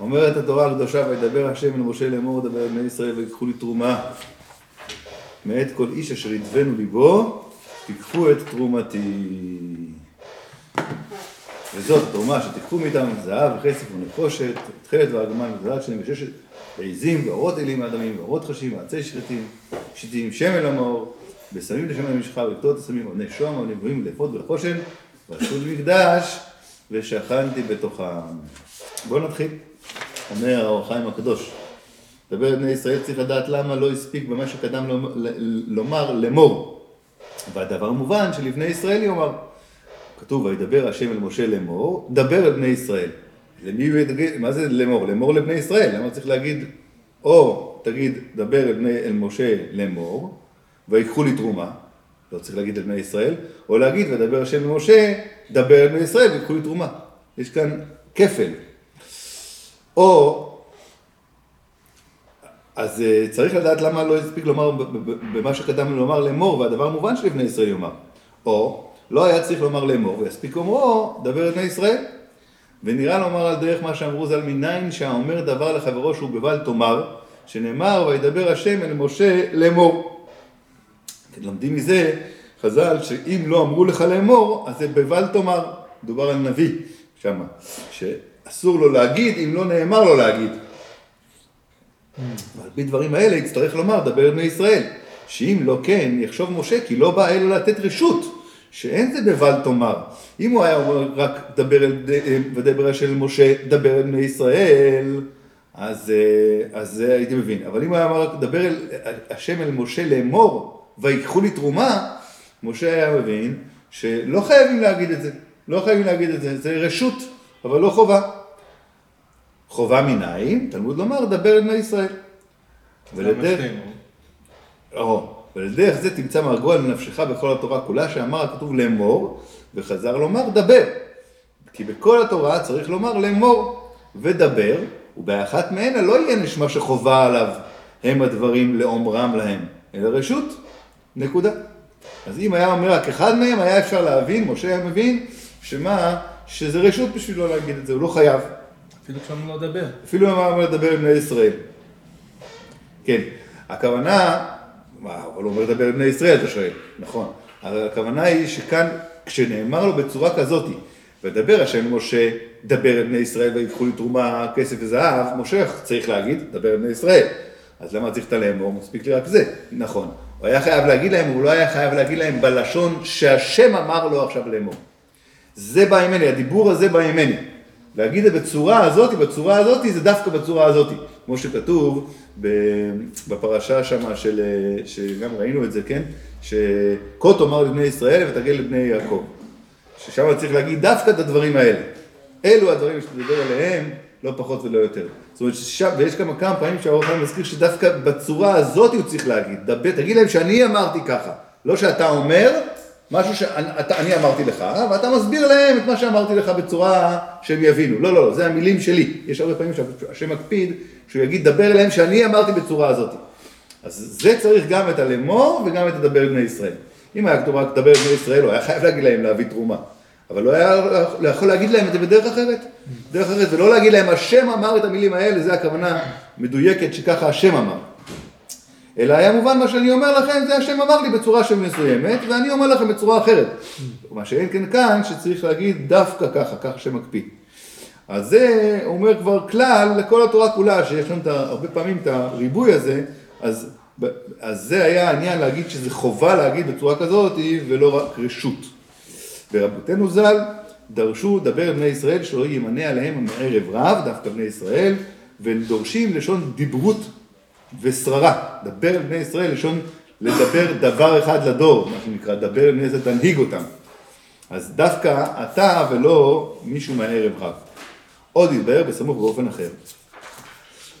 אומרת התורה הקדושה, וידבר השם אל משה לאמור דבר אל בני ישראל ויקחו לי תרומה מאת כל איש אשר ידבנו ליבו, תיקחו את תרומתי. וזאת תרומה שתיקחו מאיתם זהב וכסף ונחושת, תכלת וארגמן וזלת שלהם וששת עזים ואורות אלים האדמים ואורות חשים ועצי שחיטים, שיטים שמן למאור, בשמים לשם המשחה ולקטות הסמים ועוני שוהם ונבואים לאפות ולחושן, ועשו לי מקדש ושכנתי בתוכם. בואו נתחיל. אומר האור החיים הקדוש. דבר בני ישראל צריך לדעת למה לא הספיק במה שקדם לומר לאמור. והדבר מובן שלבני ישראל יאמר. כתוב וידבר השם אל משה לאמור, דבר אל בני ישראל. למי הוא ידבר, מה זה לאמור? לאמור לבני ישראל, למה צריך להגיד, או תגיד דבר אל, בני, אל משה לאמור, ויקחו לי תרומה, לא צריך להגיד אל בני ישראל, או להגיד ודבר השם למשה, דבר אל בני ישראל ויקחו לי תרומה. יש כאן כפל. או, אז אה, צריך לדעת למה לא הספיק לומר במה שקדם לומר לאמור, והדבר מובן שלבני ישראל יאמר. או, לא היה צריך לומר לאמור, ויספיק אומרו, דבר את בני ישראל. ונראה לומר על דרך מה שאמרו ז"ל מניין שהאומר דבר לחברו שהוא בבל תאמר, שנאמר וידבר השם אל משה לאמור. לומדים מזה חז"ל שאם לא אמרו לך לאמור, אז זה בבל תאמר, מדובר על נביא שמה, שאסור לו להגיד אם לא נאמר לו להגיד. ועל פי דברים האלה יצטרך לומר דבר בני ישראל, שאם לא כן יחשוב משה כי לא בא אלא לתת רשות. שאין זה בבל תאמר. אם הוא היה אומר רק דבר אל, ודבר של משה, דבר אל בני ישראל, אז, אה, אז הייתי מבין. אבל אם הוא היה אומר רק דבר אל השם אל משה לאמור, ויקחו לי תרומה, משה היה מבין שלא חייבים להגיד את זה. לא חייבים להגיד את זה, זה רשות, אבל לא חובה. חובה מנין, תלמוד לומר, דבר אל בני ישראל. ולדרך... ולדרך זה תמצא מרגוע לנפשך בכל התורה כולה, שאמר הכתוב לאמור, וחזר לומר דבר. כי בכל התורה צריך לומר לאמור ודבר, ובאחת מהן לא יהיה נשמע שחובה עליו הם הדברים לאומרם להם, אלא רשות, נקודה. אז אם היה אומר רק אחד מהם, היה אפשר להבין, משה היה מבין, שמה, שזה רשות בשבילו להגיד את זה, הוא לא חייב. אפילו כשאומרים לו לדבר. אפילו אם אמר לדבר עם בני ישראל. כן, הכוונה, אבל הוא אומר לדבר עם בני ישראל, אתה שואל, נכון. אבל הכוונה היא שכאן, כשנאמר לו בצורה כזאת, ודבר השם משה, דבר אל בני ישראל ויקחו לי תרומה, כסף וזהב, משה צריך להגיד, דבר אל בני ישראל. אז למה צריך את הלאמור? מספיק לי רק זה. נכון. הוא היה חייב להגיד להם, הוא לא היה חייב להגיד להם בלשון שהשם אמר לו עכשיו לאמור. זה בא ממני, הדיבור הזה בא ממני. להגיד את בצורה הזאת, בצורה הזאת, זה דווקא בצורה הזאת. כמו שכתוב בפרשה שמה של, שגם ראינו את זה, כן? שכה תאמר לבני ישראל ותגל לבני יעקב. ששם צריך להגיד דווקא את הדברים האלה. אלו הדברים שאתה מדבר עליהם, לא פחות ולא יותר. זאת אומרת, ששם, ויש כמה כמה פעמים שהאור החיים מזכיר שדווקא בצורה הזאת הוא צריך להגיד. דבר, תגיד להם שאני אמרתי ככה. לא שאתה אומר משהו שאני אמרתי לך, ואתה מסביר להם את מה שאמרתי לך בצורה שהם יבינו. לא, לא, לא, זה המילים שלי. יש הרבה פעמים שהשם מקפיד שהוא יגיד, דבר אליהם שאני אמרתי בצורה הזאת. אז זה צריך גם את הלאמור וגם את הדבר בני ישראל. אם היה כתוב רק לדבר בני ישראל, הוא היה חייב להגיד להם להביא תרומה. אבל לא היה יכול להגיד להם את זה בדרך אחרת. בדרך אחרת, ולא להגיד להם, השם אמר את המילים האלה, זה הכוונה מדויקת שככה השם אמר. אלא היה מובן מה שאני אומר לכם, זה השם אמר לי בצורה של מסוימת, ואני אומר לכם בצורה אחרת. מה שאין כן כאן, שצריך להגיד דווקא ככה, ככה שמקפיא. אז זה אומר כבר כלל לכל התורה כולה, שיש לנו הרבה פעמים את הריבוי הזה, אז, אז זה היה העניין להגיד שזה חובה להגיד בצורה כזאת, ולא רק רשות. ברבותינו ז"ל דרשו דבר בני ישראל שלא יימנה עליהם מערב רב, דווקא בני ישראל, ודורשים לשון דיברות ושררה. דבר בני ישראל לשון לדבר דבר אחד לדור, מה שנקרא, דבר בני ישראל, תנהיג אותם. אז דווקא אתה ולא מישהו מהערב רב. עוד יתבהר בסמוך באופן אחר.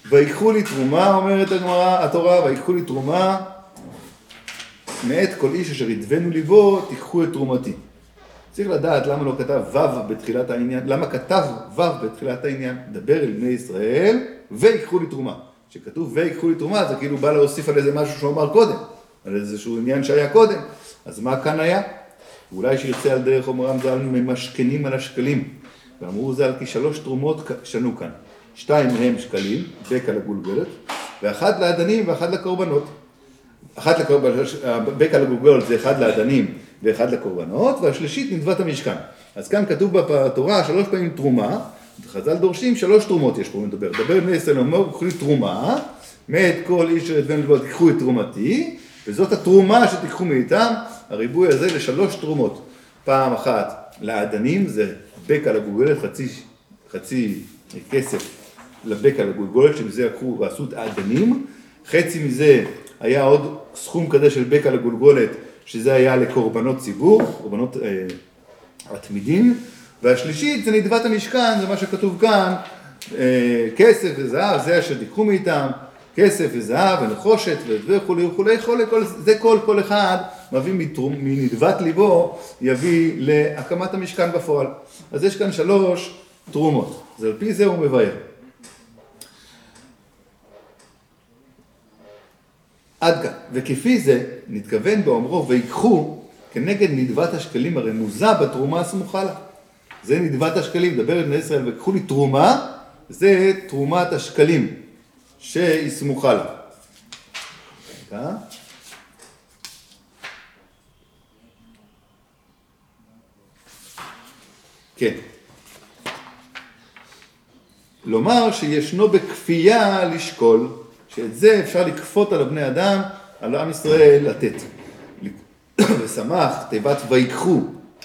ויקחו לי תרומה, אומרת הגמרא, התורה, ויקחו לי תרומה מאת כל איש אשר ידבנו ליבו, תיקחו את תרומתי. צריך לדעת למה לא כתב ו' בתחילת העניין, למה כתב ו' בתחילת העניין, דבר אל בני ישראל ויקחו לי תרומה. כשכתוב ויקחו לי תרומה זה כאילו בא להוסיף על איזה משהו שהוא אמר קודם, על איזשהו עניין שהיה קודם. אז מה כאן היה? אולי שירצה על דרך אומרם ז"ל ממשכנים על השקלים. ואמרו ז"ל כי שלוש תרומות שנו כאן. שתיים מהם שקלים, בקע לגולגולת, ואחד לאדנים ואחד לקורבנות. אחת לקורבנות, בקע לגולגולת זה אחד לאדנים ואחד לקורבנות, והשלישית נדבת המשכן. אז כאן כתוב בתורה שלוש פעמים תרומה, חז"ל דורשים שלוש תרומות יש פה מדבר. דבר בני ישראל אומר, קחו לי תרומה, מאת כל איש אשר בן לבוא תיקחו את תרומתי, וזאת התרומה שתיקחו מאיתם, הריבוי הזה לשלוש תרומות. פעם אחת לאדנים, זה בקע לגולגולת, חצי, חצי כסף לבקע לגולגולת, שמזה לקחו ועשו את האדנים, חצי מזה היה עוד סכום כזה של בקע לגולגולת, שזה היה לקורבנות ציבור, קורבנות אה, התמידים, והשלישית זה נדבת המשכן, זה מה שכתוב כאן, אה, כסף וזהב, זה אשר תיקחו מאיתם, כסף וזהב ונחושת וכולי וכולי, זה כל כל אחד מביא מתרום, מנדבת ליבו, יביא להקמת המשכן בפועל. אז יש כאן שלוש תרומות, אז על פי זה הוא מבאר. עד כאן. וכפי זה, נתכוון באומרו, ויקחו כנגד נדבת השקלים הרמוזה בתרומה הסמוכה לה. זה נדבת השקלים, דבר בני ישראל, ויקחו לי תרומה, זה תרומת השקלים שהיא סמוכה לה. כן. לומר שישנו בכפייה לשקול שאת זה אפשר לכפות על הבני אדם, על עם ישראל לתת. ושמח, תיבת ויקחו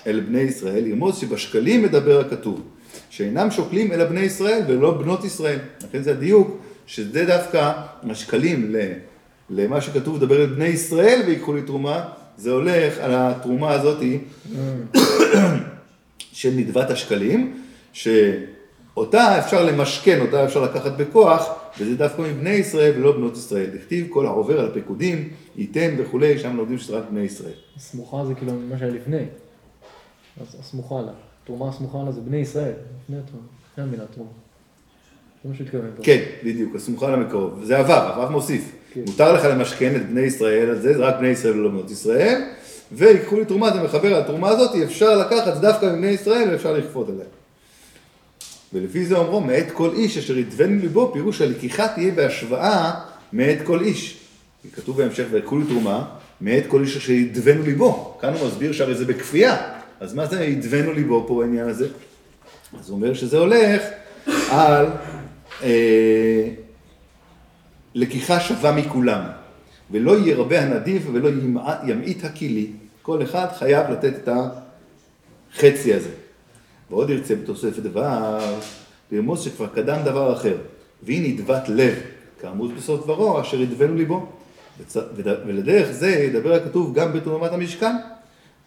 אל בני ישראל, לרמוז שבשקלים מדבר הכתוב, שאינם שוקלים אלא בני ישראל ולא בנות ישראל. לכן זה הדיוק, שזה דווקא השקלים למה שכתוב, לדבר אל בני ישראל ויקחו לי תרומה, זה הולך על התרומה הזאתי של נדבת השקלים, ש... אותה אפשר למשכן, אותה אפשר לקחת בכוח, וזה דווקא מבני ישראל ולא בנות ישראל. דכתיב כל העובר על הפקודים, ייתן וכולי, שם לומדים שזה רק בני ישראל. סמוכה זה כאילו מה שהיה לפני. אז הסמוכה לה. תרומה הסמוכה לה זה בני ישראל, לפני התרומה, לפני המילה תרומה. זה מה שהתכוון פה. כן, בדיוק, הסמוכה למקרוב. זה עבר, עבר מוסיף. כן. מותר לך למשכן את בני ישראל על זה, זה רק בני ישראל ולא בנות ישראל, ויקחו לי תרומה, זה מחבר על התרומה הזאת, אפשר לקחת דווקא מבני ישראל ואפשר לכפות עליה. ולפי זה אומרו, מאת כל איש אשר ידבנו ליבו, פירוש הלקיחה תהיה בהשוואה מאת כל איש. כתוב בהמשך, ויקחו לי תרומה, מאת כל איש אשר ידבנו ליבו. כאן הוא מסביר שהרי זה בכפייה. אז מה זה ידבנו ליבו פה העניין הזה? אז הוא אומר שזה הולך על אה, לקיחה שווה מכולם. ולא ירבה הנדיב ולא ימעיט הכלי. כל אחד חייב לתת את החצי הזה. ועוד ירצה בתוספת דבר, לרמוז שכבר קדם דבר אחר, והיא נדבת לב, כאמור בסוף דברו, אשר ידבנו ליבו. ולדרך זה ידבר הכתוב גם בתרומת המשכן,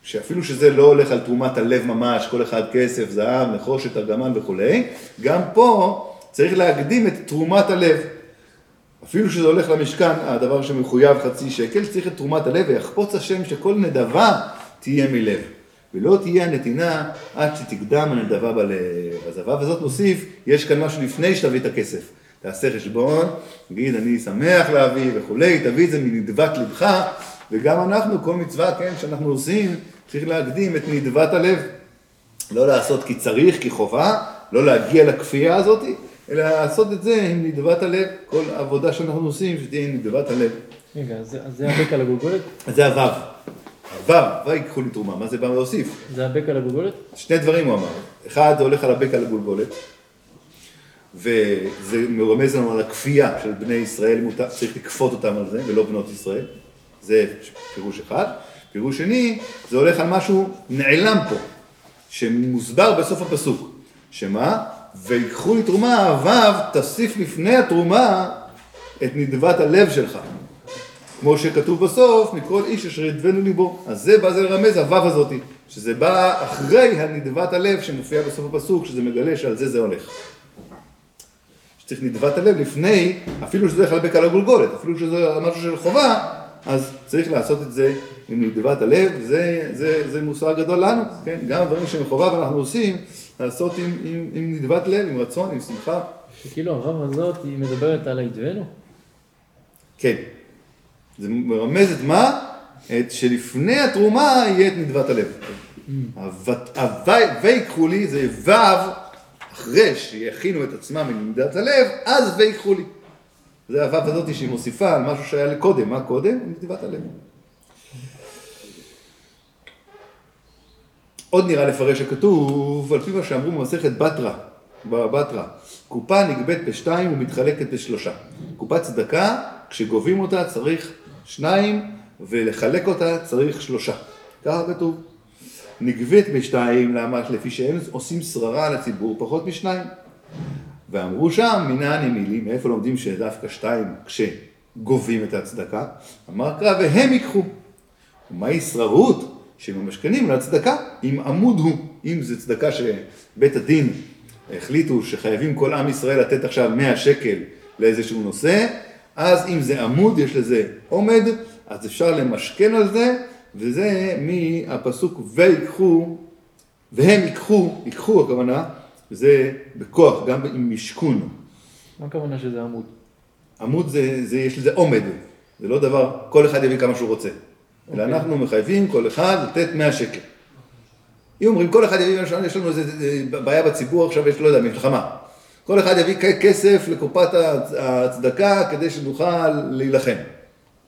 שאפילו שזה לא הולך על תרומת הלב ממש, כל אחד כסף, זהב, נחושת, ארגמן וכולי, גם פה צריך להקדים את תרומת הלב. אפילו שזה הולך למשכן, הדבר שמחויב חצי שקל, צריך את תרומת הלב, ויחפוץ השם שכל נדבה תהיה מלב. ולא תהיה הנתינה עד שתקדם הנדבה בלב. אז הוו הזאת נוסיף, יש כאן משהו לפני שתביא את הכסף. תעשה חשבון, תגיד אני שמח להביא וכולי, תביא את זה מנדבת לבך, וגם אנחנו, כל מצווה, כן, שאנחנו עושים, צריך להקדים את נדבת הלב. לא לעשות כי צריך, כי חובה, לא להגיע לכפייה הזאת, אלא לעשות את זה עם נדבת הלב, כל עבודה שאנחנו עושים, שתהיה עם נדבת הלב. רגע, אז זה הבקע לגולגולת? זה הוו. ו', ויקחו לי תרומה, מה זה בא להוסיף? זה הבקע לגולגולת? שני דברים הוא אמר, אחד זה הולך על הבקע לגולגולת, וזה מרמז לנו על הכפייה של בני ישראל, צריך לכפות אותם על זה, ולא בנות ישראל, זה פירוש אחד. פירוש שני, זה הולך על משהו נעלם פה, שמוסבר בסוף הפסוק, שמה? ויקחו לי תרומה, ו' תוסיף לפני התרומה את נדבת הלב שלך. כמו שכתוב בסוף, מכל איש אשר ידבנו ליבו. אז זה בא זה לרמז, הוו הזאתי, שזה בא אחרי הנדבת הלב שמופיע בסוף הפסוק, שזה מגלה שעל זה זה הולך. שצריך נדבת הלב לפני, אפילו שזה הולך על הגולגולת, אפילו שזה משהו של חובה, אז צריך לעשות את זה עם נדבת הלב, זה, זה, זה מוסר גדול לנו, כן? גם דברים שהם חובה ואנחנו עושים, לעשות עם, עם, עם נדבת לב, עם רצון, עם שמחה. שכאילו הוו הזאת היא מדברת על הידבנו? כן. זה מרמז את מה? את שלפני התרומה יהיה את נדבת הלב. ויקחו לי זה ו' אחרי שיכינו את עצמם מנקודת הלב, אז ויקחו לי. זה הוו הזאת שהיא מוסיפה על משהו שהיה קודם, מה קודם? נקודת הלב. עוד נראה לפרש הכתוב, על פי מה שאמרו במסכת בתרא, בבתרא, קופה נגבית בשתיים ומתחלקת בשלושה. קופת צדקה, כשגובים אותה צריך שניים, ולחלק אותה צריך שלושה. ככה כתוב. נגבית בשתיים, למה? לפי שהם עושים שררה לציבור פחות משניים. ואמרו שם, מנען אמילי, מאיפה לומדים שדווקא שתיים כשגובים את הצדקה? אמר קרא, והם ייקחו. ומהי שררות? שממשכנים לצדקה, אם עמוד הוא, אם זה צדקה שבית הדין החליטו שחייבים כל עם ישראל לתת עכשיו 100 שקל לאיזשהו נושא, אז אם זה עמוד, יש לזה עומד, אז אפשר למשכן על זה, וזה מהפסוק ויקחו, והם ייקחו, ייקחו הכוונה, זה בכוח, גם עם משכון. מה הכוונה שזה עמוד? עמוד זה, זה, יש לזה עומד, זה לא דבר, כל אחד יביא כמה שהוא רוצה. אלא אוקיי. אנחנו מחייבים כל אחד לתת 100 שקל. אם אומרים כל אחד יביא, יש לנו איזה בעיה בציבור עכשיו, יש, לא יודע, מלחמה. כל אחד יביא כסף לקופת הצדקה כדי שנוכל להילחם.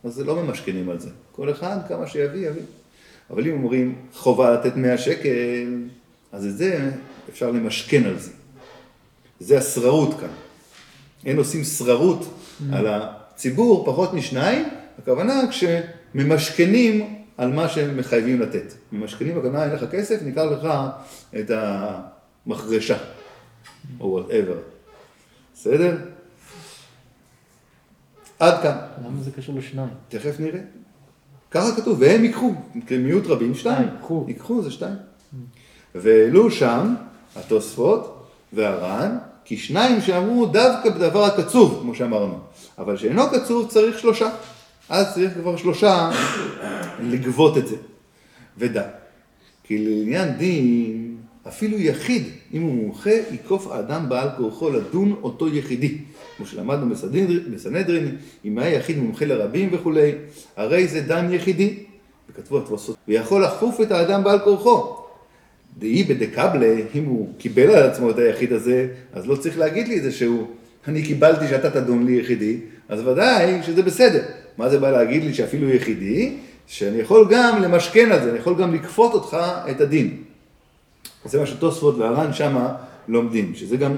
אז זה לא ממשכנים על זה. כל אחד כמה שיביא, יביא. אבל אם אומרים חובה לתת 100 שקל, אז את זה אפשר למשכן על זה. זה השררות כאן. אין עושים שררות על הציבור פחות משניים, הכוונה כשממשכנים על מה שהם מחייבים לתת. ממשכנים, הכוונה אין לך כסף, ניקח לך את המחרשה, או whatever. בסדר? עד כאן. למה זה קשור לשניים? תכף נראה. ככה כתוב, והם ייקחו, כמיעוט רבים, שתיים. שתיים, ייקחו. ייקחו, זה שתיים. והעלו שם התוספות והר"ן, כי שניים שאמרו דווקא בדבר הקצוב, כמו שאמרנו. אבל שאינו קצוב צריך שלושה. אז צריך כבר שלושה לגבות את זה. ודע, כי לעניין דין, אפילו יחיד, אם הוא מומחה, ייקוף האדם בעל כורחו לדון אותו יחידי. כמו שלמדנו בסנהדרין- אם היה יחיד מומחה לרבים וכולי, הרי זה דן יחידי. וכתבו התוספות, ויכול לחוף את האדם בעל כורחו. דאי בדקבלה, אם הוא קיבל על עצמו את היחיד הזה, אז לא צריך להגיד לי את זה שהוא, אני קיבלתי שאתה תדון לי יחידי, אז ודאי שזה בסדר. מה זה בא להגיד לי שאפילו יחידי, שאני יכול גם למשכן על זה, אני יכול גם לכפות אותך את הדין. זה מה שתוספות והר"ן שמה לומדים, שזה גם,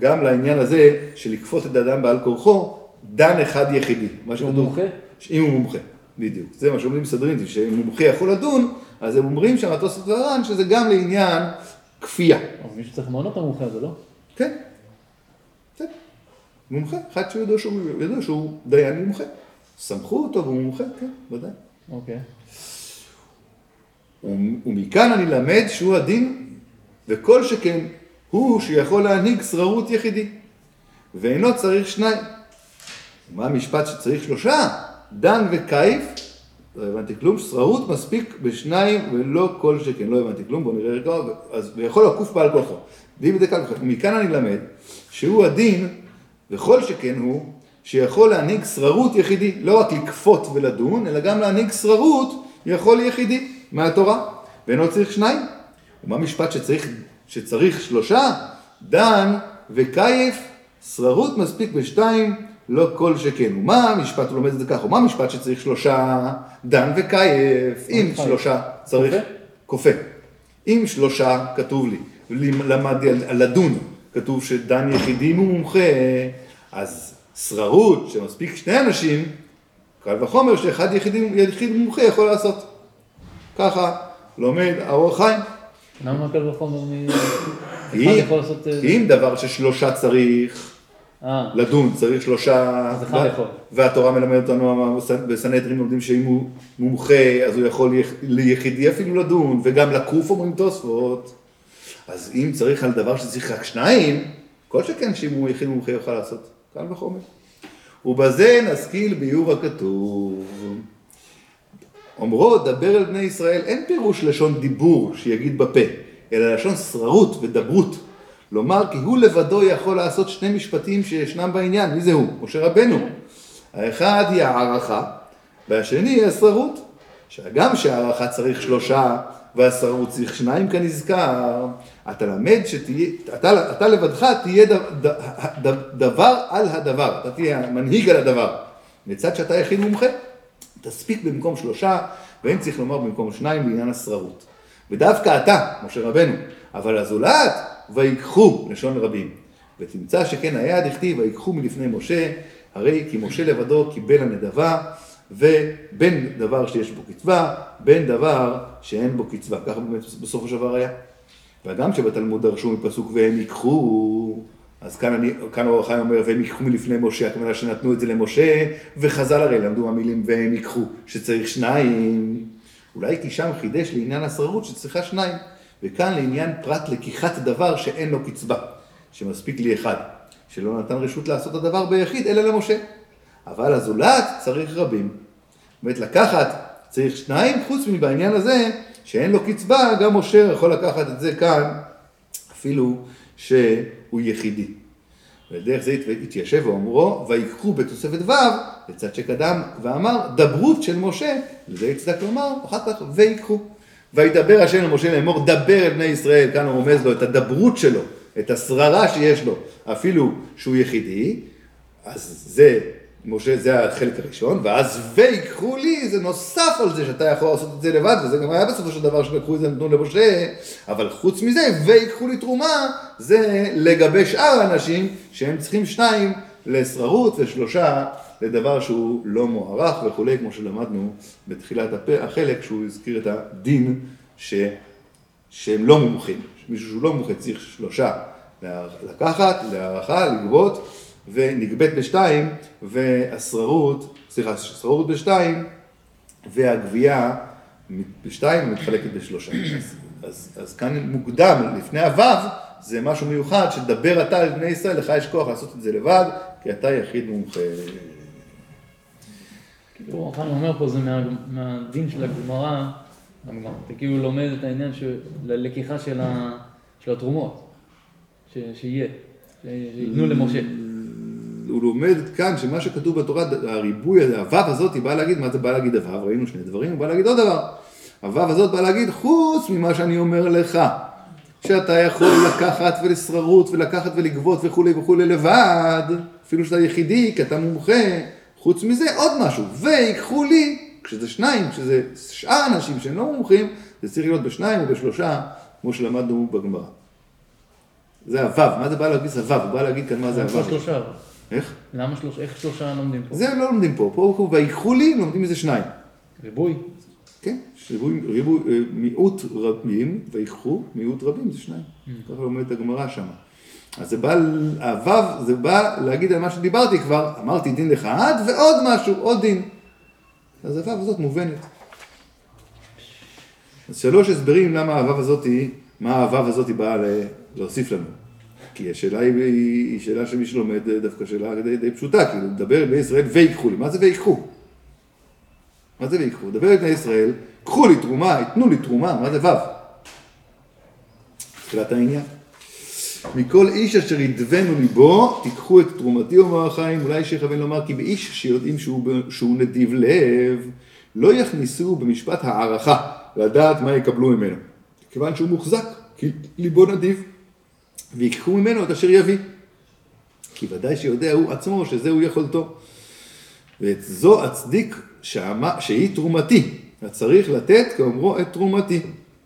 גם לעניין הזה של לכפות את האדם בעל כורחו, דן אחד יחידי. מה הוא מומחה? אם הוא מומחה, בדיוק. זה מה שאומרים מסדרים, שאם מומחה יכול לדון, אז הם אומרים שם, התוספות והר"ן, שזה גם לעניין כפייה. אבל מישהו צריך למנות את המומחה הזה, לא? כן, כן. מומחה, אחד שיודע שהוא, יודע שהוא דיין מומחה. סמכו אותו והוא מומחה, כן, ודאי. אוקיי. ומכאן אני למד שהוא הדין, וכל שכן הוא שיכול להנהיג שררות יחידי, ואינו צריך שניים. מה המשפט שצריך שלושה? דן וקייף, לא הבנתי כלום, שררות מספיק בשניים ולא כל שכן, לא הבנתי כלום, בואו נראה רגע, אז ויכול לקוף בעל כוחו. דין ודקל וכו'. ומכאן אני למד שהוא הדין, וכל שכן הוא, שיכול להנהיג שררות יחידי, לא רק לכפות ולדון, אלא גם להנהיג שררות יכול יחידי מהתורה, ואינו צריך שניים. ומה משפט שצריך, שצריך שלושה? דן וקייף, שררות מספיק בשתיים, לא כל שכן. ומה המשפט, הוא לומד את זה ככה, ומה המשפט שצריך שלושה? דן וקייף, אם? שלושה צריך, כופה? אם שלושה, כתוב לי, למדתי על, לדון, כתוב שדן יחידי אם הוא מומחה, אז שררות, שמספיק שני אנשים, קל וחומר שאחד יחידי, יחיד מומחה יכול לעשות. ככה לומד האור החיים. למה קל וחומר מ... אחד יכול לעשות... אה, אם דבר ששלושה צריך לדון, צריך שלושה, אז אחד יכול. והתורה מלמדת אותנו, בסנהדרין לומדים שאם הוא מומחה, אז הוא יכול ליח- ליחידי אפילו לדון, וגם לקוף אומרים תוספות. אז אם צריך על דבר שצריך רק שניים, כל שכן שאם הוא יחיד מומחה יוכל לעשות, קל וחומר. ובזה נשכיל ביור הכתוב. אומרו, דבר אל בני ישראל, אין פירוש לשון דיבור שיגיד בפה, אלא לשון שררות ודברות. לומר כי הוא לבדו יכול לעשות שני משפטים שישנם בעניין, מי זה הוא? משה רבנו. האחד היא הערכה, והשני היא השררות. שגם שהערכה צריך שלושה והשררות צריך שניים כנזכר, אתה למד שתהיה, אתה, אתה לבדך תהיה ד, ד, ד, דבר על הדבר, אתה תהיה מנהיג על הדבר. לצד שאתה יחיד מומחה, תספיק במקום שלושה, ואין צריך לומר במקום שניים בעניין השררות. ודווקא אתה, משה רבנו, אבל הזולת, ויקחו, לשון רבים. ותמצא שכן היה דכתיב, ויקחו מלפני משה, הרי כי משה לבדו קיבל הנדבה, ובין דבר שיש בו קצבה, בין דבר שאין בו קצבה. ככה באמת בסופו של דבר היה. ואדם שבתלמוד דרשו מפסוק והם ייקחו, אז כאן, אני, כאן אור החיים אומר, והם ייקחו מלפני משה, הכוונה שנתנו את זה למשה, וחז"ל הרי למדו המילים והם ייקחו, שצריך שניים. אולי כי שם חידש לעניין השררות שצריכה שניים, וכאן לעניין פרט לקיחת דבר שאין לו קצבה, שמספיק לי אחד, שלא נתן רשות לעשות הדבר ביחיד, אלא למשה. אבל הזולת צריך רבים. זאת אומרת, לקחת צריך שניים, חוץ מבעניין הזה, שאין לו קצבה, גם משה יכול לקחת את זה כאן, אפילו שהוא יחידי. ודרך זה התיישב ואומרו, ויקחו בתוספת ו' לצד שקדם ואמר, דברות של משה, לזה יצדק לומר, אחר כך ויקחו. וידבר השם למשה לאמור, דבר אל בני ישראל, כאן הוא רומז לו את הדברות שלו, את השררה שיש לו, אפילו שהוא יחידי, אז זה משה, זה החלק הראשון, ואז ויקחו לי, זה נוסף על זה שאתה יכול לעשות את זה לבד, וזה גם היה בסופו של דבר שלקחו את זה נתנו למשה, אבל חוץ מזה, ויקחו לי תרומה, זה לגבי שאר האנשים שהם צריכים שניים לשררות ושלושה לדבר שהוא לא מוערך וכולי, כמו שלמדנו בתחילת הפ... החלק, שהוא הזכיר את הדין ש... שהם לא מומחים, מישהו שהוא לא מומחה צריך שלושה לקחת, להערכה, לגבות. ונגבית בשתיים, והשררות, סליחה, שררות בשתיים, והגבייה בשתיים מתחלקת בשלושה. אז, אז, כאן מוקדם, לפני הוו, זה משהו מיוחד, שתדבר אתה לבני ישראל, לך יש כוח לעשות את זה לבד, כי אתה יחיד מומחה. כאילו, חיים אומר פה, זה מה, מהדין של הגמרא, אתה כאילו לומד את העניין של לקיחה של, ה, של התרומות, ש, שיהיה, שייתנו למשה. הוא לומד כאן שמה שכתוב בתורה, הריבוי, הוו הזאת, היא באה להגיד, מה זה בא להגיד הוו? ראינו שני דברים, הוא בא להגיד עוד דבר. הוו הזאת באה להגיד, חוץ ממה שאני אומר לך, שאתה יכול לקחת ולשררות ולקחת ולגבות וכולי וכולי לבד, אפילו שאתה יחידי, כי אתה מומחה, חוץ מזה עוד משהו, ויקחו לי, כשזה שניים, כשזה שאר אנשים שהם לא מומחים, זה צריך להיות בשניים או בשלושה, כמו שלמדנו בגמרא. זה הוו, מה זה בא להגיד הוו? הוא בא להגיד כאן מה זה הוו. איך? למה שלושה, איך שלושה לומדים פה? זה לא לומדים פה, פה ויקחו לי, לומדים מזה שניים. ריבוי? כן, ריבוי, ריבוי, אה, מיעוט רבים, ויקחו, מיעוט רבים זה שניים. Mm. ככה לומדת הגמרא שם. אז זה בא, הוו, זה בא להגיד על מה שדיברתי כבר, אמרתי דין אחד, ועוד משהו, עוד דין. אז הוו הזאת מובנת. אז שלוש הסברים למה הוו הזאת, מה הוו הזאת באה להוסיף לנו. כי השאלה היא, היא שאלה שמי שלומד דווקא שאלה די, די פשוטה, כאילו, לדבר בני ישראל ויקחו לי, מה זה ויקחו? מה זה ויקחו? דבר בני ישראל, קחו לי תרומה, ייתנו לי תרומה, מה זה וו? תחילת העניין. מכל איש אשר ידבנו ליבו, תיקחו את תרומתי אומר החיים, אולי שיכוון לומר כי באיש שיודעים שהוא, שהוא נדיב לב, לא יכניסו במשפט הערכה לדעת מה יקבלו ממנו, כיוון שהוא מוחזק, כי ליבו נדיב. ויקחו ממנו את אשר יביא. כי ודאי שיודע הוא עצמו שזהו יכולתו. ואת זו אצדיק שהיא תרומתי, הצריך לתת כאומרו את תרומתי.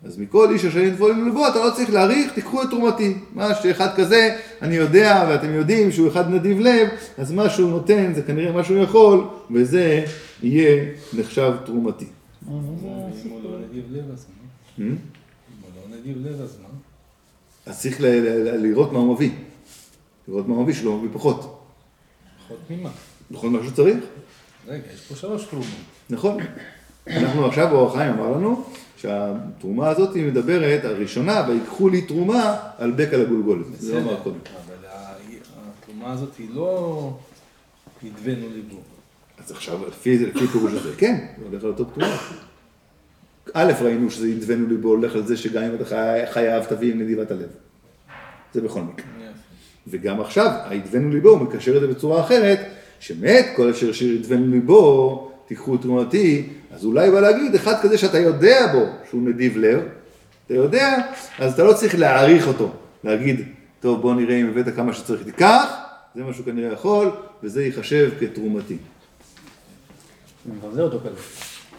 אז מכל איש אשר ינפול לבו, אתה לא צריך להעריך, תיקחו את תרומתי. מה שאחד כזה, אני יודע, ואתם יודעים שהוא אחד נדיב לב, אז מה שהוא נותן זה כנראה מה שהוא יכול, וזה יהיה נחשב תרומתי. אם הוא לא נדיב לב אז מה? לא אז מה? אז צריך לראות מה הוא מביא. לראות מה הוא מביא, שלא מביא פחות. פחות ממה? בכל מה שצריך. רגע, יש פה שלוש תרומות. נכון. אנחנו עכשיו, אור החיים אמר לנו שהתרומה הזאת היא מדברת, הראשונה, ויקחו לי תרומה על בקע לגולגולת. זה לא אמר קודם. אבל התרומה הזאת היא לא נדבנו ליבו. אז עכשיו, לפי פירוש הזה, כן, זה הולך על אותו תרומה. א', ראינו שזה ידבנו ליבו הולך על זה שגם אם אתה חייב, תביא עם נדיבת הלב. זה בכל מקרה. וגם עכשיו, הידבנו ליבו, הוא מקשר את זה בצורה אחרת, שמת כל אשר שידבנו ליבו, תיקחו תרומתי, אז אולי בא להגיד, אחד כזה שאתה יודע בו שהוא נדיב לב, אתה יודע, אז אתה לא צריך להעריך אותו, להגיד, טוב בוא נראה אם הבאת כמה שצריך, תיקח, זה מה שהוא כנראה יכול, וזה ייחשב כתרומתי. הוא מבזה אותו כזה.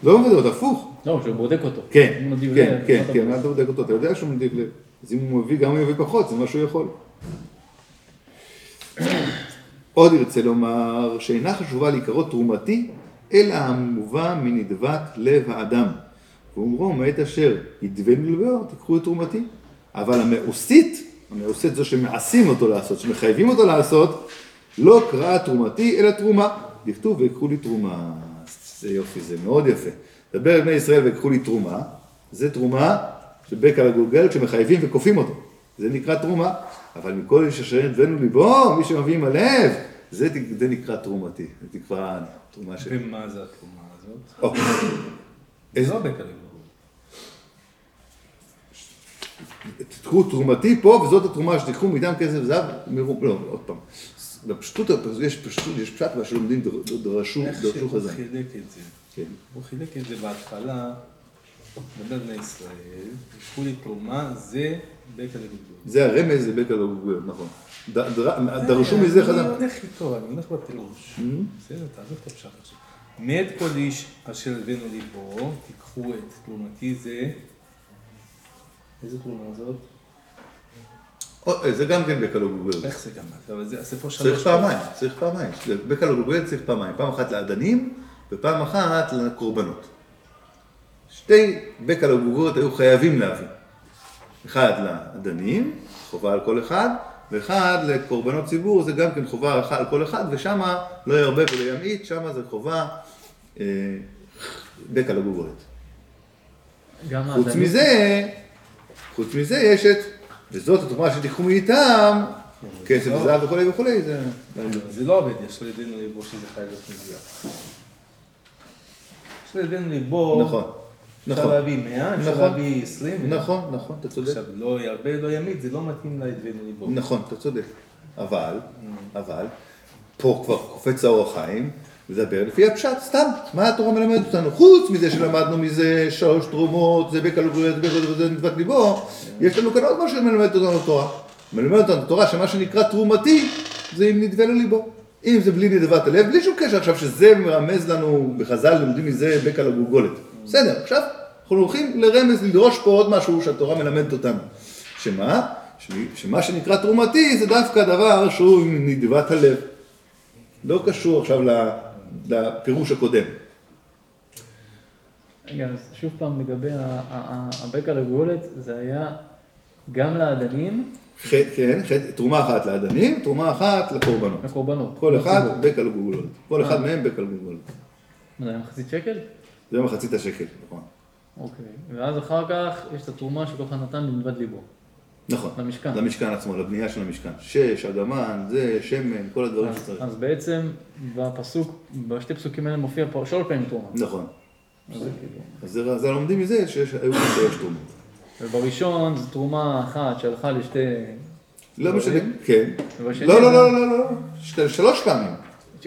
לא מבזה אותו, הפוך. לא, שהוא בודק אותו. כן, כן, כן, כן? מה אתה בודק אותו? אתה יודע שהוא נדיב לב. אז אם הוא מביא, גם הוא יביא פחות, זה מה שהוא יכול. עוד ירצה לומר שאינה חשובה להיקרוא תרומתי, אלא המובא מנדבת לב האדם. ואומרו, מעת אשר ידבנו לבו, תיקחו את תרומתי. אבל המעושית, המעושית זו שמעשים אותו לעשות, שמחייבים אותו לעשות, לא קראה תרומתי, אלא תרומה. דכתוב ויקחו לי תרומה. זה יופי, זה מאוד יפה. דבר בני ישראל ויקחו לי תרומה, זה תרומה שבק על הגולגל כשמחייבים וכופים אותו. זה נקרא תרומה. אבל מכל איש אשר ידבנו ליבו, מי שמביא עם הלב, זה, זה נקרא תרומתי. זה נקרא תרומה של... ומה זה התרומה הזאת? או, איזה- זה לא בקלגור. תקחו תרומתי פה, וזאת התרומה שתיקחו מטעם כסף וזהב, מרו- לא, עוד פעם. בפשטות, יש פשטות, יש פשט מה שלומדים דר- דרשו, איך דרשו שהוא חז"ל. חילק את זה. כן. הוא חילק את זה בהתחלה, מדבר בני ישראל, לקחו לי תרומה, זה בקלגור. זה הרמז, זה בקע לגוגויות, נכון. דרשו מזה אני חז"ל. הולך איתו, אני הולך בפירוש. Mm-hmm. בסדר, תעזוב את הפשט עכשיו. מאת כל איש אשר הבאנו ליבו, תיקחו את תרומתי זה. איזה תרומה זאת? או, זה גם כן בקע לגוגויות. איך זה גם? אבל זה הספר שלוש. צריך פעמיים, צריך פעמיים. בקע לגוגויות צריך פעמיים. פעם אחת לאדנים, ופעם אחת לקורבנות. שתי בקע לגוגויות היו חייבים להביא. אחד לאדנים, חובה על כל אחד, ואחד לקורבנות ציבור, זה גם כן חובה אחת על כל אחד, ושמה לא ירבה ולא ימעיט, שמה זה חובה אה, בקע לגוגויות. גם חוץ האדנים- מזה, חוץ מזה יש את, וזאת התרומה שתיקחו מאיתם, כסף לא. וזהב וכולי וכולי, זה... זה לא עובד, יש לבנו ליבו שזה חייב להיות מדויק. יש לבנו ליבו, נכון, אפשר נכון, להביא 100, אפשר נכון. להביא 20. נכון, נכון, אתה צודק. עכשיו, לא ירבה, לא ימית, זה לא מתאים לבנו ליבו. נכון, אתה צודק. אבל, אבל, פה כבר קופץ האור החיים, מדבר לפי הפשט, סתם, מה התורה מלמדת אותנו? חוץ מזה שלמדנו מזה שלוש תרומות, זה בקלוגריות, זה נדבת ליבו, יש לנו כאן עוד משהו שמלמדת אותנו התורה. מלמדת אותנו התורה שמה שנקרא תרומתי, זה אם נדבה לליבו. אם זה בלי נדבת הלב, בלי שום קשר עכשיו שזה מרמז לנו, בחז"ל לומדים מזה בקע לגולגולת. בסדר, עכשיו אנחנו הולכים לרמז, לדרוש פה עוד משהו שהתורה מלמדת אותנו. שמה? שמה שנקרא תרומתי זה דווקא דבר שהוא נדבת הלב. לא קשור עכשיו לפירוש הקודם. רגע, אז שוב פעם לגבי הבקע לגולת, זה היה גם לאדנים, כן, תרומה אחת לאדנים, תרומה אחת לקורבנות. לקורבנות. כל אחד. בקע לגולגולת. כל אחד. מהם בקע לגולגולת. מה זה היה מחצית שקל? זה מחצית השקל, נכון. אוקיי. ואז אחר כך יש את התרומה שכל אחד נתן לנדבת ליבו. נכון. למשכן. למשכן עצמו, לבנייה של המשכן. שש, אגמן, זה, שמן, כל הדברים אז- שצריך. אז בעצם בפסוק, בשתי פסוקים האלה מופיע פה שלוש פעמים תרומה. נכון. אז זה כאילו. אז לומדים מזה שיש היו שלוש תרומות. ובראשון זו תרומה אחת שהלכה לשתי... לא משנה. כן. לא, לא, לא, לא, לא, של- שלוש פעמים.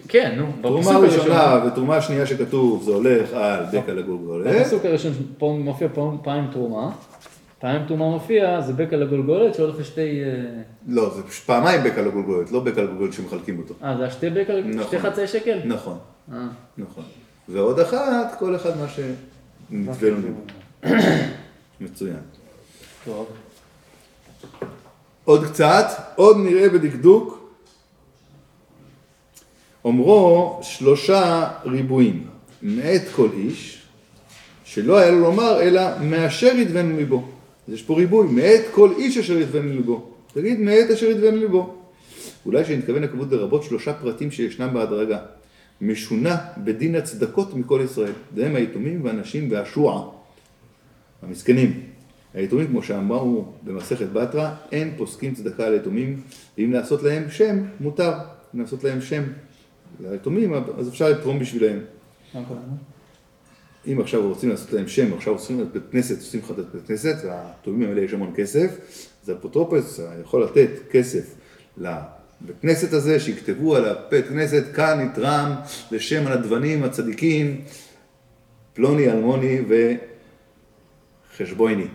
כן, נו, בפסוק תרומה הראשון. ראשונה ותרומה שנייה שכתוב, זה הולך על בקע לגולגולת. בפסוק הראשון פה מופיע פעם- תרומה, פעם תרומה מופיע, זה בקע לגולגולת שהולך לשתי... אה, לא, זה פשוט פעמיים בקע לגולגולת, לא בקע לגולגולת שמחלקים אותו. אה, זה השתי בקע, נכון. שתי חצאי שקל? נכון, אה. נכון. ועוד אחת, כל אחד מה שנתווה לנו. מצוין. טוב. עוד קצת, עוד נראה בדקדוק. אומרו שלושה ריבועים, מאת כל איש, שלא היה לו לומר אלא מאשר ידבנו ליבו. אז יש פה ריבוי, מאת כל איש אשר ידבנו ליבו. תגיד מאת אשר ידבנו ליבו. אולי שנתכוון לכבוד לרבות שלושה פרטים שישנם בהדרגה. משונה בדין הצדקות מכל ישראל. והם היתומים והנשים והשוע. המסכנים. היתומים, כמו שאמרו במסכת בתרא, אין פוסקים צדקה על היתומים, ואם לעשות להם שם, מותר. אם לעשות להם שם ליתומים, אז אפשר לתרום. מה הכוונה? אם עכשיו רוצים לעשות להם שם, עכשיו עושים את בית כנסת, עושים לך את בית כנסת, והתורמים האלה יש המון כסף, אז האפוטרופוס יכול לתת כסף לבית כנסת הזה, שיכתבו על הבית כנסת, כאן נתרם לשם הנדבנים הצדיקים, פלוני, אלמוני וחשבויני.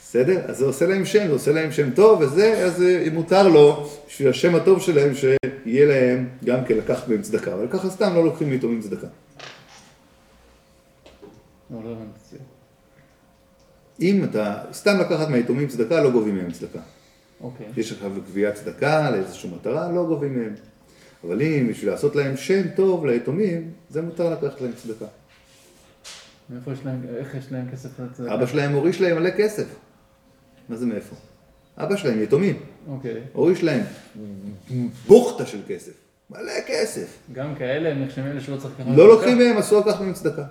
בסדר? אז זה עושה להם שם, זה עושה להם שם טוב, וזה, אז אה, מותר לו, בשביל השם הטוב שלהם, שיהיה להם גם כן לקחת מהם צדקה. אבל ככה סתם לא לוקחים מיתומים צדקה. לא, לא. אם אתה סתם לקחת מהיתומים צדקה, לא גובים מהם צדקה. אוקיי. יש עכשיו גביית צדקה לאיזושהי מטרה, לא גובים מהם. אבל אם בשביל לעשות להם שם טוב ליתומים, זה מותר לקחת להם צדקה. מאיפה יש להם, איך יש להם כסף לצדקה? אבא שלהם הוריש להם מלא כסף. מה זה מאיפה? אבא שלהם יתומים, אוקיי. הוריש להם בוכטה של כסף. מלא כסף. גם כאלה הם נחשבים אלה שלא צריך לקחת לא לוקחים מהם, אסור לקחת מהם צדקה.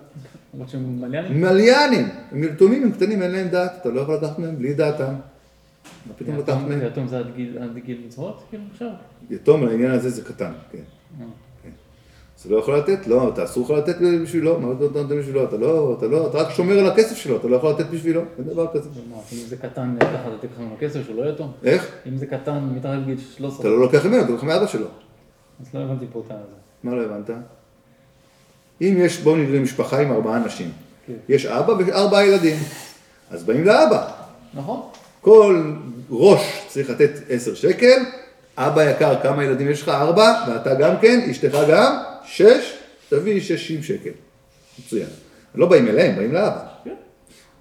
למרות שהם מליינים? מליינים, הם יתומים, הם קטנים, אין להם דת, אתה לא יכול לקחת מהם בלי דעתם. מה פתאום לקחת מהם? יתום זה עד גיל- עד גיל מצוות? כאילו עכשיו? יתום לעניין הזה זה קטן, כן. אז לא יכול לתת? לא, אתה אסור לך לתת בשבילו, מה אתה נותן בשבילו? אתה לא, אתה לא, אתה רק שומר על הכסף שלו, אתה לא יכול לתת בשבילו, אין דבר כזה. אם זה קטן ככה אתה תיקח ממנו כסף שהוא לא יתום? איך? אם זה קטן מתחת לגיל 13, אתה לא לוקח ממנו, אתה לוקח מאבא שלו. אז לא הבנתי פה את הזה. מה לא הבנת? אם יש, בואו נראה משפחה עם ארבעה אנשים. כן. יש אבא וארבעה ילדים. אז באים לאבא. נכון? כל ראש צריך לתת עשר שקל, אבא יקר, כמה ילדים יש לך? ארבע, ואתה גם כן, אשתך גם, שש, תביא ששים שקל. מצוין. לא באים אליהם, באים לאבא. כן.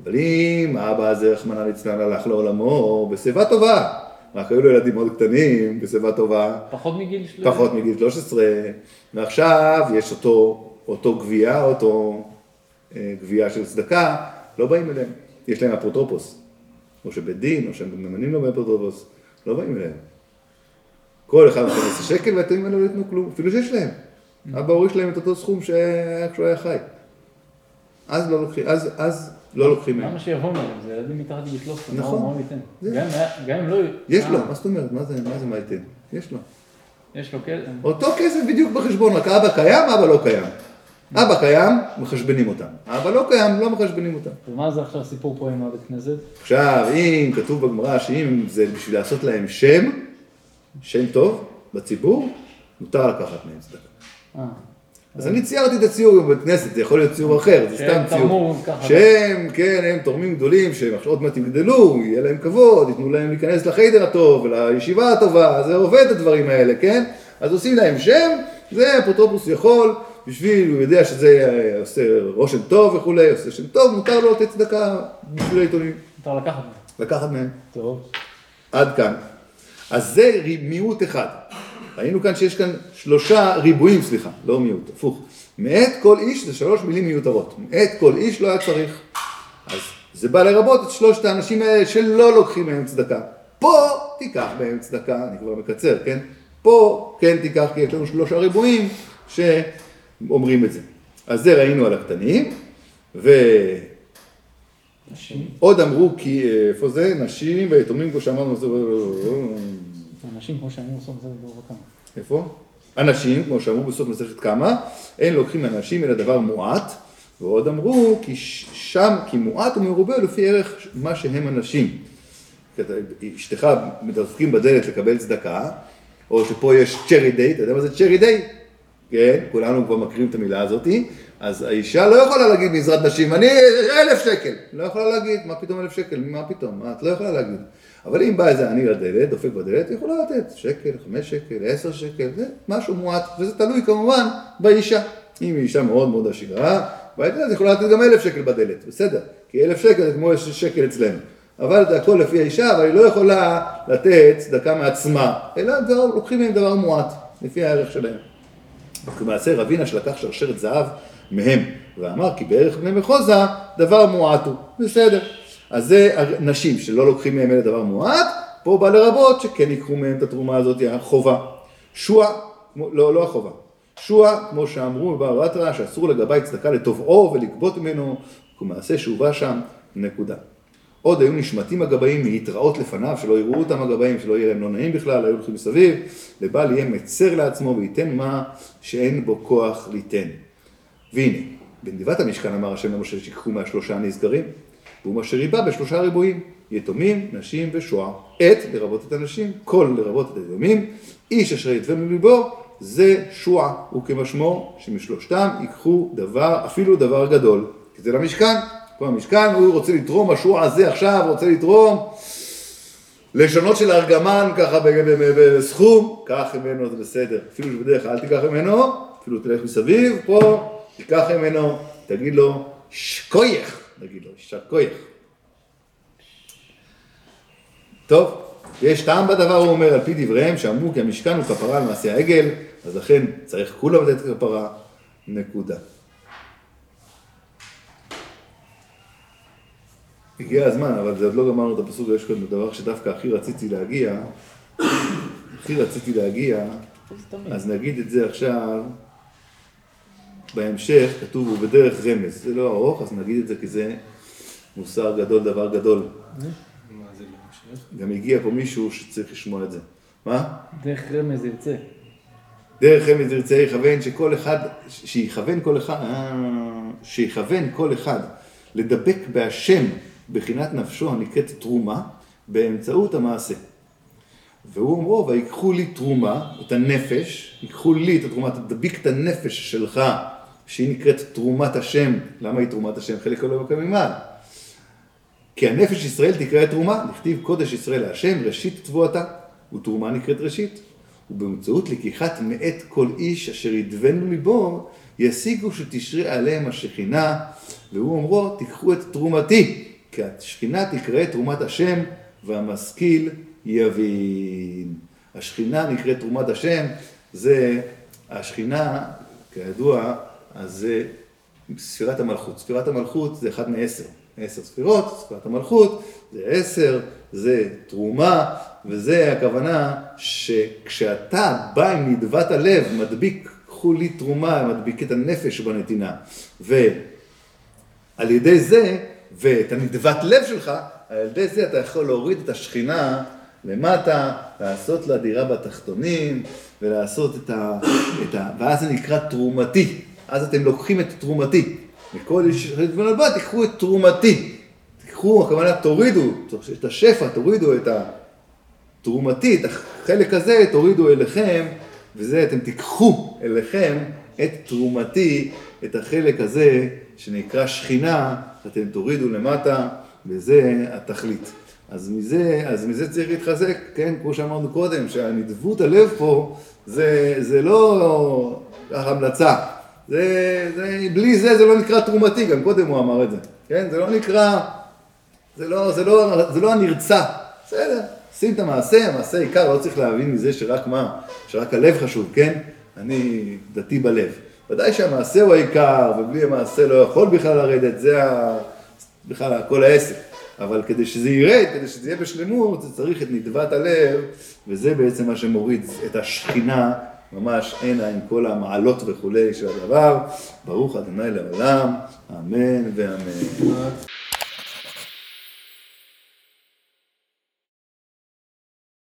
אבל אם האבא הזה, רחמנא ליצלן, הלך לעולמו בשיבה טובה, רק היו לו ילדים מאוד קטנים, בשיבה טובה, פחות מגיל של... פחות מגיל 13, ועכשיו יש אותו, אותו גבייה, אותו אה, גבייה של צדקה, לא באים אליהם. יש להם אפוטרופוס, או שבית דין, או שהם ממנים לו באפוטרופוס, לא באים אליהם. כל אחד נותן 10 שקל האלה לא ייתנו כלום, אפילו שיש להם. אבא הוריש להם את אותו סכום שהיה כשהוא היה חי. אז לא לוקחים, אז, אז לא לוקחים מהם. למה שיבוא מהם? זה ילדים מתחת לגיל 13, מה- נכון. מה הוא ייתן? גם היה- אם לא... יש אה, לו, מה זאת אומרת? מה זה, מה זה מה ייתן? יש לו. יש לו כסף. אותו כסף בדיוק בחשבון, רק אבא קיים, אבא לא קיים. אבא קיים, מחשבנים אותם. אבא לא קיים, לא מחשבנים אותם. ומה זה עכשיו הסיפור פה עם הבית כנסת? עכשיו, אם כתוב בגמרא שאם זה בשביל לעשות להם שם, שם טוב בציבור, מותר לקחת מהם צדקה. אה. אז אני ציירתי את הציור בבית כנסת, זה יכול להיות ציור אחר, זה סתם ציור. שהם, כן, הם תורמים גדולים, שהם עוד מעט יגדלו, יהיה להם כבוד, ייתנו להם להיכנס לחיידר הטוב, ולישיבה הטובה, זה עובד הדברים האלה, כן? אז עושים להם שם, זה אפוטרופוס יכול, בשביל, הוא יודע שזה אה, עושה רושם טוב וכולי, עושה שם טוב, מותר לו לתת צדקה בשביל העיתונים, מותר לקחת מהם. לקחת מהם. טוב. עד כאן. אז זה מיעוט אחד. ראינו כאן שיש כאן שלושה ריבועים, סליחה, לא מיעוט, הפוך. מאת כל איש זה שלוש מילים מיותרות. מאת כל איש לא היה צריך. אז זה בא לרבות את שלושת האנשים האלה שלא לוקחים מהם צדקה. פה תיקח מהם צדקה, אני כבר מקצר, כן? פה כן תיקח, כי יש לנו שלושה ריבועים שאומרים את זה. אז זה ראינו על הקטנים, ועוד נשים. אמרו כי, איפה זה? נשים ויתומים, כמו שאמרנו. אנשים כמו שאמרו סוף זה דור וכמה. איפה? אנשים, כמו שאמרו בסוף מסכת כמה, אין לוקחים מאנשים אלא דבר מועט, ועוד אמרו כי שם, כי מועט ומרובה לפי ערך מה שהם אנשים. אשתך מדפקים בדלת לקבל צדקה, או שפה יש צ'רי דיי, אתה יודע מה זה צ'רי דיי? כן, כולנו כבר מכירים את המילה הזאתי, אז האישה לא יכולה להגיד בעזרת נשים, אני אלף שקל, לא יכולה להגיד, מה פתאום אלף שקל, מה פתאום, את לא יכולה להגיד. אבל אם בא איזה עני לדלת, דופק בדלת, היא יכולה לתת שקל, חמש שקל, עשר שקל, זה משהו מועט, וזה תלוי כמובן באישה. אם היא אישה מאוד מאוד עשירה, בדלת היא יכולה לתת גם אלף שקל בדלת, בסדר, כי אלף שקל זה כמו שקל אצלנו. אבל זה הכל לפי האישה, אבל היא לא יכולה לתת צדקה מעצמה, אלא דבר, לוקחים מהם דבר מועט, לפי הערך שלהם. למעשה רבינה שלקח שרשרת זהב מהם, ואמר כי בערך בני מחוזה דבר מועט הוא, בסדר. אז זה נשים שלא לוקחים מהם אלה דבר מועט, פה בא לרבות שכן ייקחו מהם את התרומה הזאת, החובה. שועה, לא, לא החובה. שועה, כמו שאמרו בבטרה, שאסור לגבי צדקה לתובעו ולגבות ממנו, כמעשה שהובא שם, נקודה. עוד היו נשמטים הגבאים להתראות לפניו, שלא יראו אותם הגבאים, שלא יהיה להם לא נעים בכלל, היו הולכים מסביב, לבל יהיה מצר לעצמו וייתן מה שאין בו כוח ליתן. והנה, בנדיבת המשכן אמר השם למשה שיקחו מהשלושה הנזכרים, והוא אשר ריבה בשלושה ריבועים, יתומים, נשים ושועה. עת, לרבות את הנשים, כל לרבות את היתומים, איש אשר יתבנו ליבו, זה שועה, וכמשמו שמשלושתם ייקחו דבר, אפילו דבר גדול, כי זה למשכן, פה המשכן, הוא רוצה לתרום משהו עזה עכשיו, רוצה לתרום. לשונות של ארגמן ככה בסכום, קח ממנו, זה בסדר. אפילו שבדרך כלל אל תיקח ממנו, אפילו תלך מסביב, פה, תיקח ממנו, תגיד לו, שקוייך, נגיד לו, שקוייך. טוב, יש טעם בדבר, הוא אומר, על פי דבריהם, שאמרו כי המשכן הוא כפרה על מעשה העגל, אז לכן צריך כולם לתת כפרה, נקודה. הגיע הזמן, אבל זה עוד לא גמרנו את הפסוק, יש כאן דבר שדווקא הכי רציתי להגיע, הכי רציתי להגיע, אז נגיד את זה עכשיו, בהמשך כתוב הוא בדרך רמז, זה לא ארוך, אז נגיד את זה כי זה מוסר גדול, דבר גדול. בהמשך? גם הגיע פה מישהו שצריך לשמוע את זה. מה? דרך רמז ירצה. דרך רמז ירצה יכוון שכל אחד, שיכוון כל אחד, אה, שיכוון כל אחד לדבק בהשם בחינת נפשו הנקראת תרומה באמצעות המעשה. והוא אומרו, ויקחו לי תרומה, את הנפש, ייקחו לי את התרומה, תדביק את הנפש שלך, שהיא נקראת תרומת השם. למה היא תרומת השם? חלק לא מקום ממעל. כי הנפש ישראל תקרא תרומה, נכתיב קודש ישראל להשם, ראשית תבואתה, ותרומה נקראת ראשית. ובאמצעות לקיחת מאת כל איש אשר ידבנו ליבו, ישיגו שתשרה עליהם השכינה, והוא אומרו, תיקחו את תרומתי, כי השכינה תקרא תרומת השם, והמשכיל יבין. השכינה נקראת תרומת השם, זה, השכינה, כידוע, אז זה ספירת המלכות. ספירת המלכות זה אחד מעשר. עשר ספירות, ספירת המלכות, זה עשר, זה תרומה, וזה הכוונה שכשאתה בא עם נדבת הלב, מדביק, קחו לי תרומה, מדביק את הנפש בנתינה, ועל ידי זה, ואת הנדבת לב שלך, על ידי זה אתה יכול להוריד את השכינה למטה, לעשות לה דירה בתחתונים, ולעשות את ה... את ה ואז זה נקרא תרומתי. אז אתם לוקחים את תרומתי. מכל איש חשבון הבא, תיקחו את תרומתי. תיקחו, הכוונה תורידו את השפע, תורידו את התרומתי, את החלק הזה, תורידו אליכם, וזה אתם תיקחו אליכם את תרומתי, את החלק הזה שנקרא שכינה, אתם תורידו למטה, וזה התכלית. אז מזה, אז מזה צריך להתחזק, כן, כמו שאמרנו קודם, שהנדבות הלב פה, זה, זה לא המלצה. זה, זה, בלי זה, זה לא נקרא תרומתי, גם קודם הוא אמר את זה, כן? זה לא נקרא, זה לא, זה לא, זה לא הנרצע. בסדר, שים את המעשה, המעשה עיקר, לא צריך להבין מזה שרק מה, שרק הלב חשוב, כן? אני דתי בלב. ודאי שהמעשה הוא העיקר, ובלי המעשה לא יכול בכלל לרדת, זה ה... בכלל כל העסק. אבל כדי שזה ירד, כדי שזה יהיה בשלמות, זה צריך את נדבת הלב, וזה בעצם מה שמוריד את השכינה ממש הנה עם כל המעלות וכולי של הדבר. ברוך ה' לעולם, אמן ואמן.